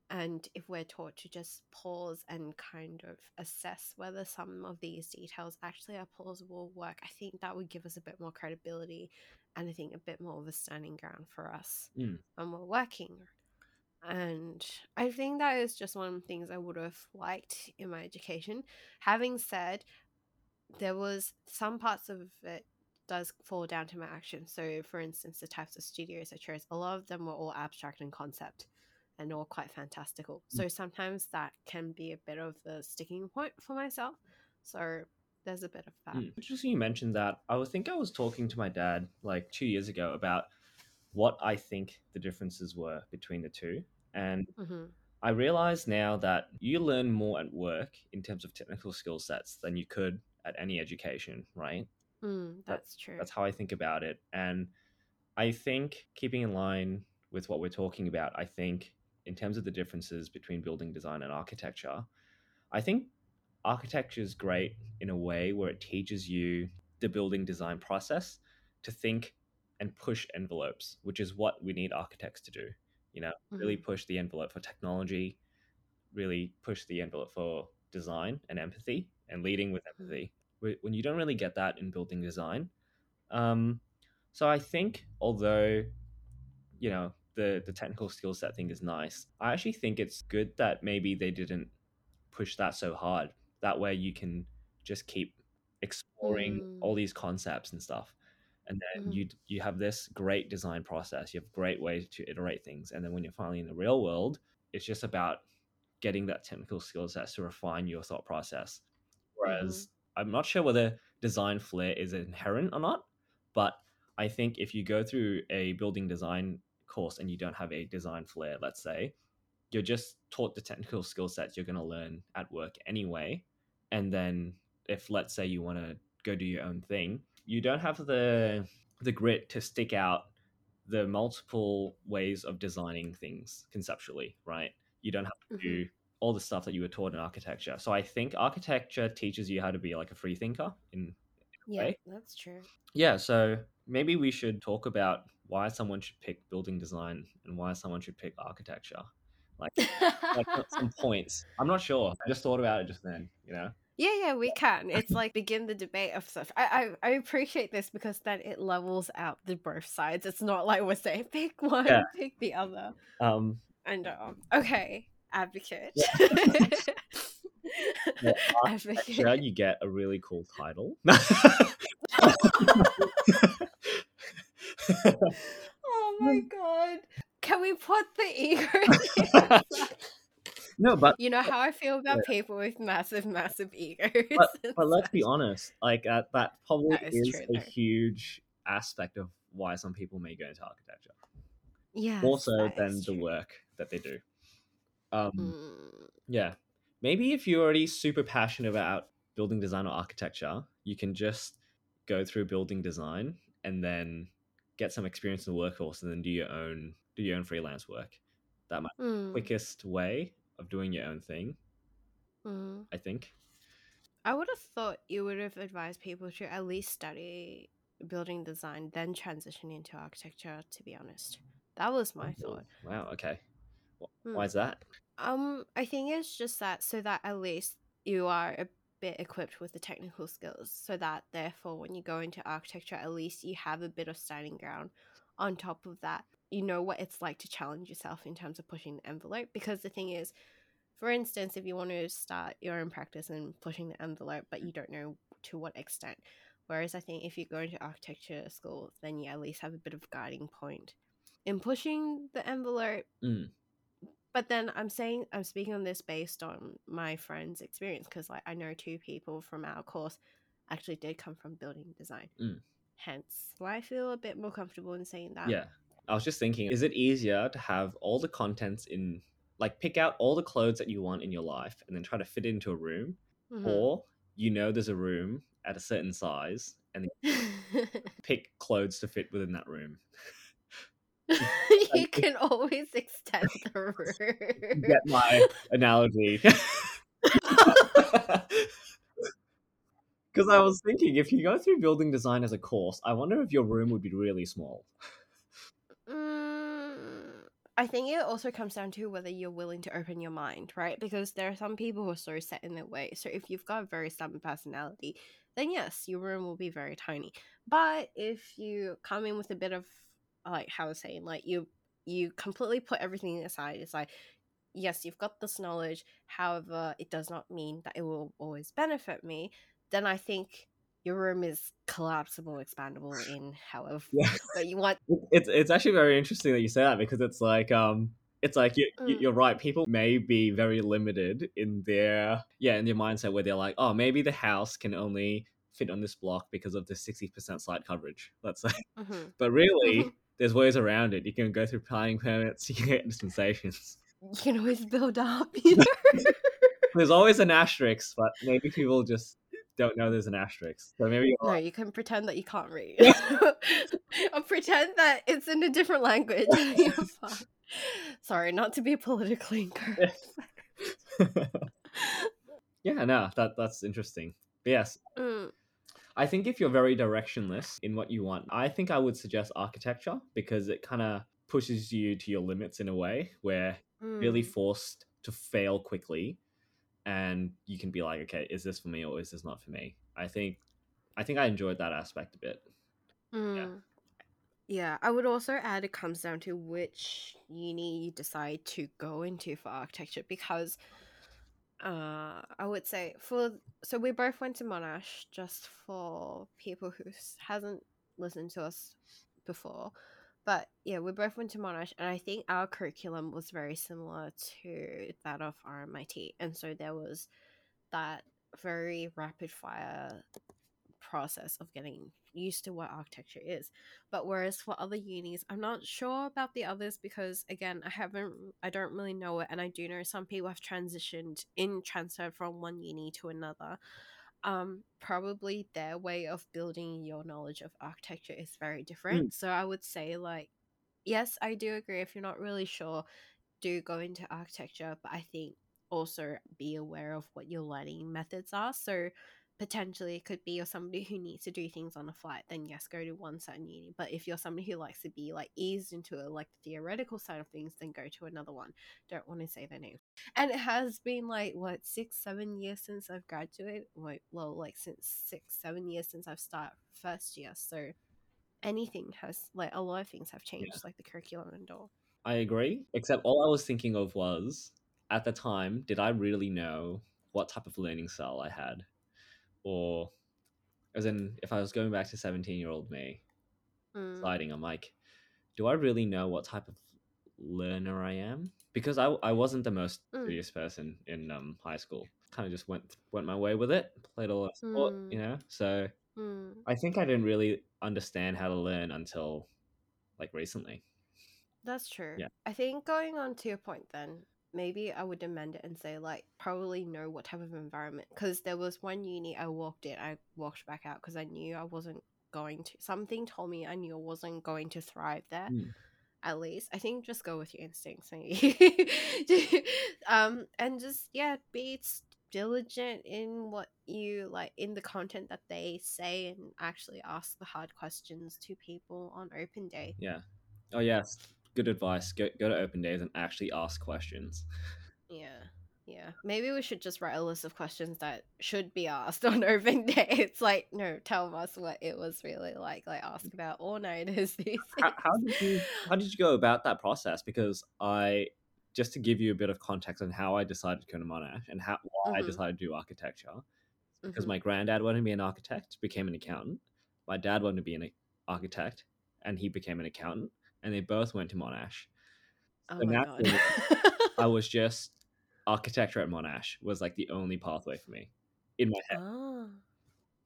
and if we're taught to just pause and kind of assess whether some of these details actually are plausible work i think that would give us a bit more credibility and i think a bit more of a standing ground for us Mm. when we're working and I think that is just one of the things I would have liked in my education. Having said, there was some parts of it does fall down to my action. So, for instance, the types of studios I chose, a lot of them were all abstract and concept and all quite fantastical. So sometimes that can be a bit of the sticking point for myself. So there's a bit of that. Mm. Interesting you mentioned that. I was think I was talking to my dad like two years ago about what I think the differences were between the two. And hmm I realize now that you learn more at work in terms of technical skill sets than you could at any education, right? Mm, that's true. That's how I think about it. And I think keeping in line with what we're talking about, I think in terms of the differences between building design and architecture, I think architecture is great in a way where it teaches you the building design process to think and push envelopes, which is what we need architects to do. You know, really Mhm. push the envelope for technology, really push the envelope for design and empathy and leading with empathy. When you don't really get that in building design, um, so I think although you know the the technical skill set thing is nice, I actually think it's good that maybe they didn't push that so hard. That way you can just keep exploring Mm. all these concepts and stuff. And then Mhm. you you have this great design process. You have great ways to iterate things. And then when you're finally in the real world, it's just about getting that technical skill set to refine your thought process. Whereas I'm not sure whether design flair is inherent or not, but I think if you go through a building design course and you don't have a design flair, let's say, you're just taught the technical skill sets you're going to learn at work anyway, and then if let's say you want to go do your own thing, you don't have the the grit to stick out the multiple ways of designing things conceptually, right? You don't have to Mhm. do all the stuff that you were taught in architecture. So I think architecture teaches you how to be like a free thinker in Yeah, Right? that's true. yeah, so maybe we should talk about why someone should pick building design and why someone should pick architecture. Like, like some points. I'm not sure. I just thought about it just then, you know? Yeah, yeah, we can. It's like begin the debate of stuff. I, I I appreciate this because then it levels out the both sides. It's not like we're saying pick one, Yeah. pick the other. Um, And um, okay, advocate. Yeah, advocate. sure, you get a really cool title. Oh my god. Can we put the ego? No, but You know how I feel about people with massive, massive egos. but let's be honest, like uh, that probably That is is, true, a though. huge aspect of why some people may go into architecture, yeah. more so than the work that they do. Um, Mm, Yeah. Maybe if you're already super passionate about building design or architecture, you can just go through building design and then get some experience in the workforce and then do your own do your own freelance work. That might be the mm, quickest way of doing your own thing, mm. I think. I would have thought you would have advised people to at least study building design, then transition into architecture. To be honest, that was my thought. Wow, okay. Hmm. Why is that? Um, I think it's just that so that at least you are a bit equipped with the technical skills, so that therefore when you go into architecture, at least you have a bit of standing ground. On top of that, you know what it's like to challenge yourself in terms of pushing the envelope. Because the thing is, for instance, if you want to start your own practice and pushing the envelope, but you don't know to what extent. Whereas I think if you go into architecture school, then you at least have a bit of guiding point in pushing the envelope Mm. but then i'm saying i'm speaking on this based on my friend's experience because like i know two people from our course actually did come from building design Mm. hence why i feel a bit more comfortable in saying that Yeah. I was just thinking, is it easier to have all the contents in like pick out all the clothes that you want in your life and then try to fit it into a room? Mhm. Or you know there's a room at a certain size and pick clothes to fit within that room. you can always extend the room Get my analogy. Because I was thinking, if you go through building design as a course, I wonder if your room would be really small. I think it also comes down to whether you're willing to open your mind, right? Because there are some people who are so set in their way. So if you've got a very stubborn personality, then yes, your room will be very tiny. But if you come in with a bit of like how I was saying, like you you completely put everything aside, it's like yes, you've got this knowledge, however, it does not mean that it will always benefit me, then I think your room is collapsible, expandable in however Yeah. that you want. It's it's actually very interesting that you say that because it's like um it's like you, Mm. you're right. People may be very limited in their yeah in their mindset where they're like, oh, maybe the house can only fit on this block because of the sixty percent site coverage. Let's say, Mhm. but really, there's ways around it. You can go through planning permits. You can get dispensations. You can always build up, you know. There's always an asterisk, but maybe people just don't know there's an asterisk. So maybe no, you can pretend that you can't read, or pretend that it's in a different language. Sorry, not to be politically incorrect. yeah, no, that that's interesting. But yes, Mm, I think if you're very directionless in what you want, I think I would suggest architecture because it kind of pushes you to your limits in a way where you're really mm, forced to fail quickly and you can be like, okay, is this for me or is this not for me? I think I think I enjoyed that aspect a bit. mm. Yeah, I would also add it comes down to which uni you decide to go into for architecture because uh I would say for so we both went to Monash just for people who hasn't listened to us before. But yeah, we both went to Monash and I think our curriculum was very similar to that of RMIT. And so there was that very rapid fire process of getting used to what architecture is. But whereas for other unis, I'm not sure about the others because again, I haven't I don't really know it and I do know some people have transitioned in transferred from one uni to another. Um probably their way of building your knowledge of architecture is very different. Mm. So I would say like yes, I do agree if you're not really sure, do go into architecture, but I think also be aware of what your learning methods are. So potentially it could be you're somebody who needs to do things on a flight, then yes, go to one certain uni. But if you're somebody who likes to be like eased into a, like the theoretical side of things, then go to another one. Don't want to say their name. And it has been like what six, seven years since I've graduated. Wait, well, like since six, seven years since I've started first year. So anything has like a lot of things have changed, like the curriculum and all. I agree. Except all I was thinking of was at the time, did I really know what type of learning style I had? Or as in if I was going back to 17 year old me Mm, sliding, I'm like, do I really know what type of learner I am? Because I, I wasn't the most Mm. studious person in um, high school. Kind of just went went my way with it, played a lot of sport, Mm. you know? So mm. I think I didn't really understand how to learn until like recently. That's true. Yeah. I think going on to your point then, maybe I would amend it and say like probably know what type of environment because there was one uni I walked in, I walked back out because I knew I wasn't going to something told me I knew I wasn't going to thrive there. Mm. At least I think just go with your instincts, maybe. um, and just yeah, be diligent in what you like in the content that they say, and actually ask the hard questions to people on open day. Yeah. Oh yes, good advice. Go go to open days and actually ask questions. Yeah. Yeah. Maybe we should just write a list of questions that should be asked on open day. It's like, no, tell us what it was really like. Like ask about all nighters these How, how did you how did you go about that process? Because I just to give you a bit of context on how I decided to go to Monash and how why I Mhm. decided to do architecture. Because Mhm. my granddad wanted to be an architect, became an accountant. My dad wanted to be an architect, and he became an accountant. And they both went to Monash. Oh my god. I was just architecture at Monash was like the only pathway for me in my head. oh.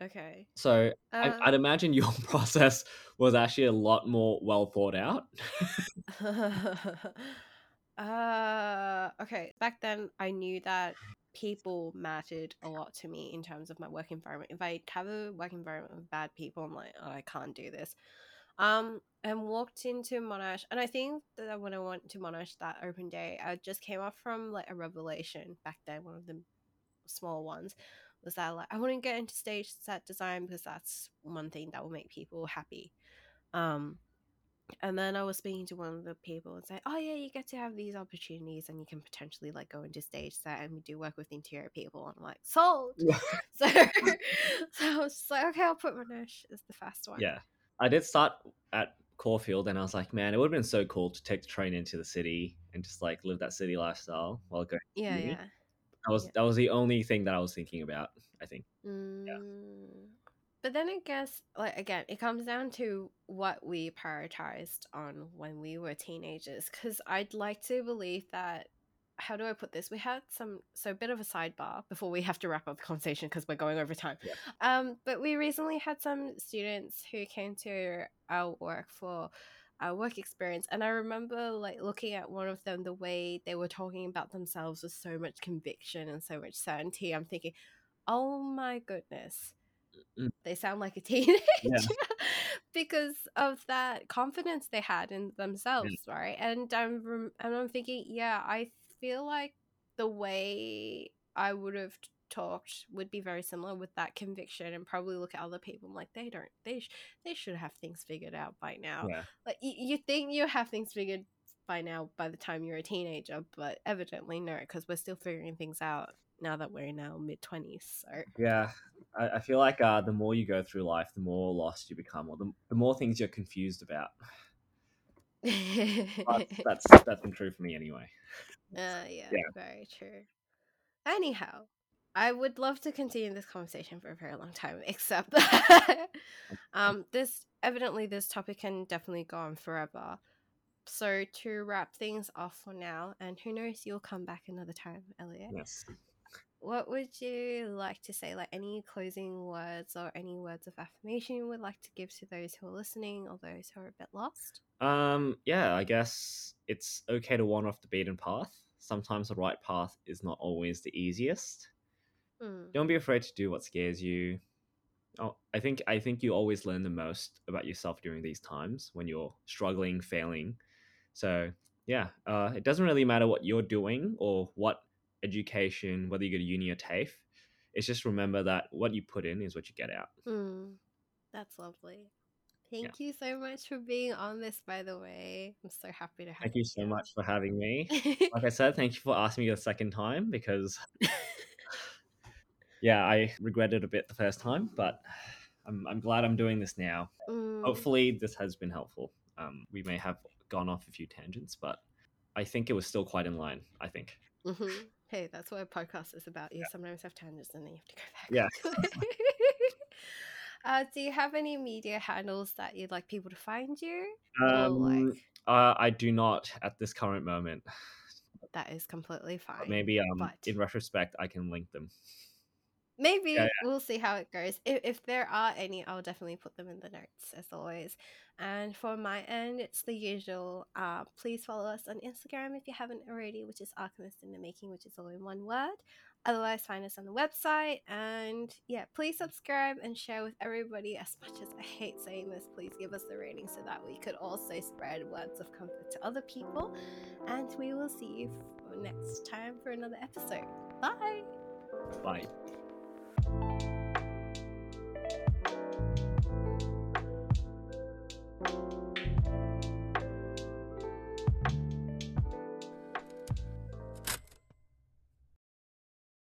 Okay. So I, Uh, I'd imagine your process was actually a lot more well thought out. uh okay. Back then I knew that people mattered a lot to me in terms of my work environment. If I have a work environment with bad people, I'm like, oh, I can't do this. Um, and walked into Monash, and I think that when I went to Monash that open day, I just came up from like a revelation back then. One of the small ones was that like I wouldn't get into stage set design because that's one thing that will make people happy. Um, and then I was speaking to one of the people and say, "Oh yeah, you get to have these opportunities, and you can potentially like go into stage set, and we do work with interior people." And I'm like, "Sold." so, so I was just like, "Okay, I'll put Monash as the first one." yeah. I did start at Caulfield and I was like, man, it would have been so cool to take the train into the city and just like live that city lifestyle while going yeah, yeah. That was Yeah. that was the only thing that I was thinking about, I think. Mm. But then I guess, like again, it comes down to what we prioritized on when we were teenagers. Because I'd like to believe that. How do I put this? We had some so a bit of a sidebar before we have to wrap up the conversation because we're going over time. Yeah. Um, but we recently had some students who came to our work for our work experience, and I remember like looking at one of them, the way they were talking about themselves with so much conviction and so much certainty. I'm thinking, oh my goodness Mm. they sound like a teenager because of that confidence they had in themselves right and i'm rem- and i'm thinking yeah i feel like the way i would have talked would be very similar with that conviction and probably look at other people I'm like they don't they sh- they should have things figured out by now Yeah. like y- you think you have things figured by now by the time you're a teenager but evidently no because we're still figuring things out now that we're in our mid 20s so Yeah. I, I feel like uh, the more you go through life, the more lost you become, or the, the more things you're confused about. That's, that's that's been true for me anyway. Uh, yeah, Yeah. very true. Anyhow, I would love to continue this conversation for a very long time, except that um, this evidently this topic can definitely go on forever. So to wrap things off for now, and who knows, you'll come back another time, Elliot. Yes. What would you like to say? Like any closing words or any words of affirmation you would like to give to those who are listening or those who are a bit lost? Um. Yeah. I guess it's okay to wander off the beaten path. Sometimes the right path is not always the easiest, Mm. Don't be afraid to do what scares you. Oh, I think I think you always learn the most about yourself during these times when you're struggling, failing. So yeah, uh, it doesn't really matter what you're doing or what education, whether you go to uni or TAFE. It's just remember that what you put in is what you get out. Mm. That's lovely. Thank you so much for being on this, by the way. I'm so happy to have you. Thank you so here. much for having me. Like I said, thank you for asking me the second time because yeah, I regretted a bit the first time, but I'm, I'm glad I'm doing this now. Mm, Hopefully, this has been helpful. Um, we may have gone off a few tangents, but I think it was still quite in line. I think. mhm. Hey, that's what a podcast is about. You sometimes have tangents and then you have to go back. Yeah. uh, do you have any media handles that you'd like people to find you? Um, like uh, I do not at this current moment. that is completely fine. But maybe um, but in retrospect, I can link them. Maybe yeah. we'll see how it goes. If, if there are any, I'll definitely put them in the notes as always. And for my end, it's the usual. Uh, please follow us on Instagram if you haven't already, which is Alchemist in the Making, which is all in one word. Otherwise, find us on the website. And yeah, please subscribe and share with everybody. As much as I hate saying this, please give us the rating so that we could also spread words of comfort to other people. And we will see you for next time for another episode. Bye. Bye.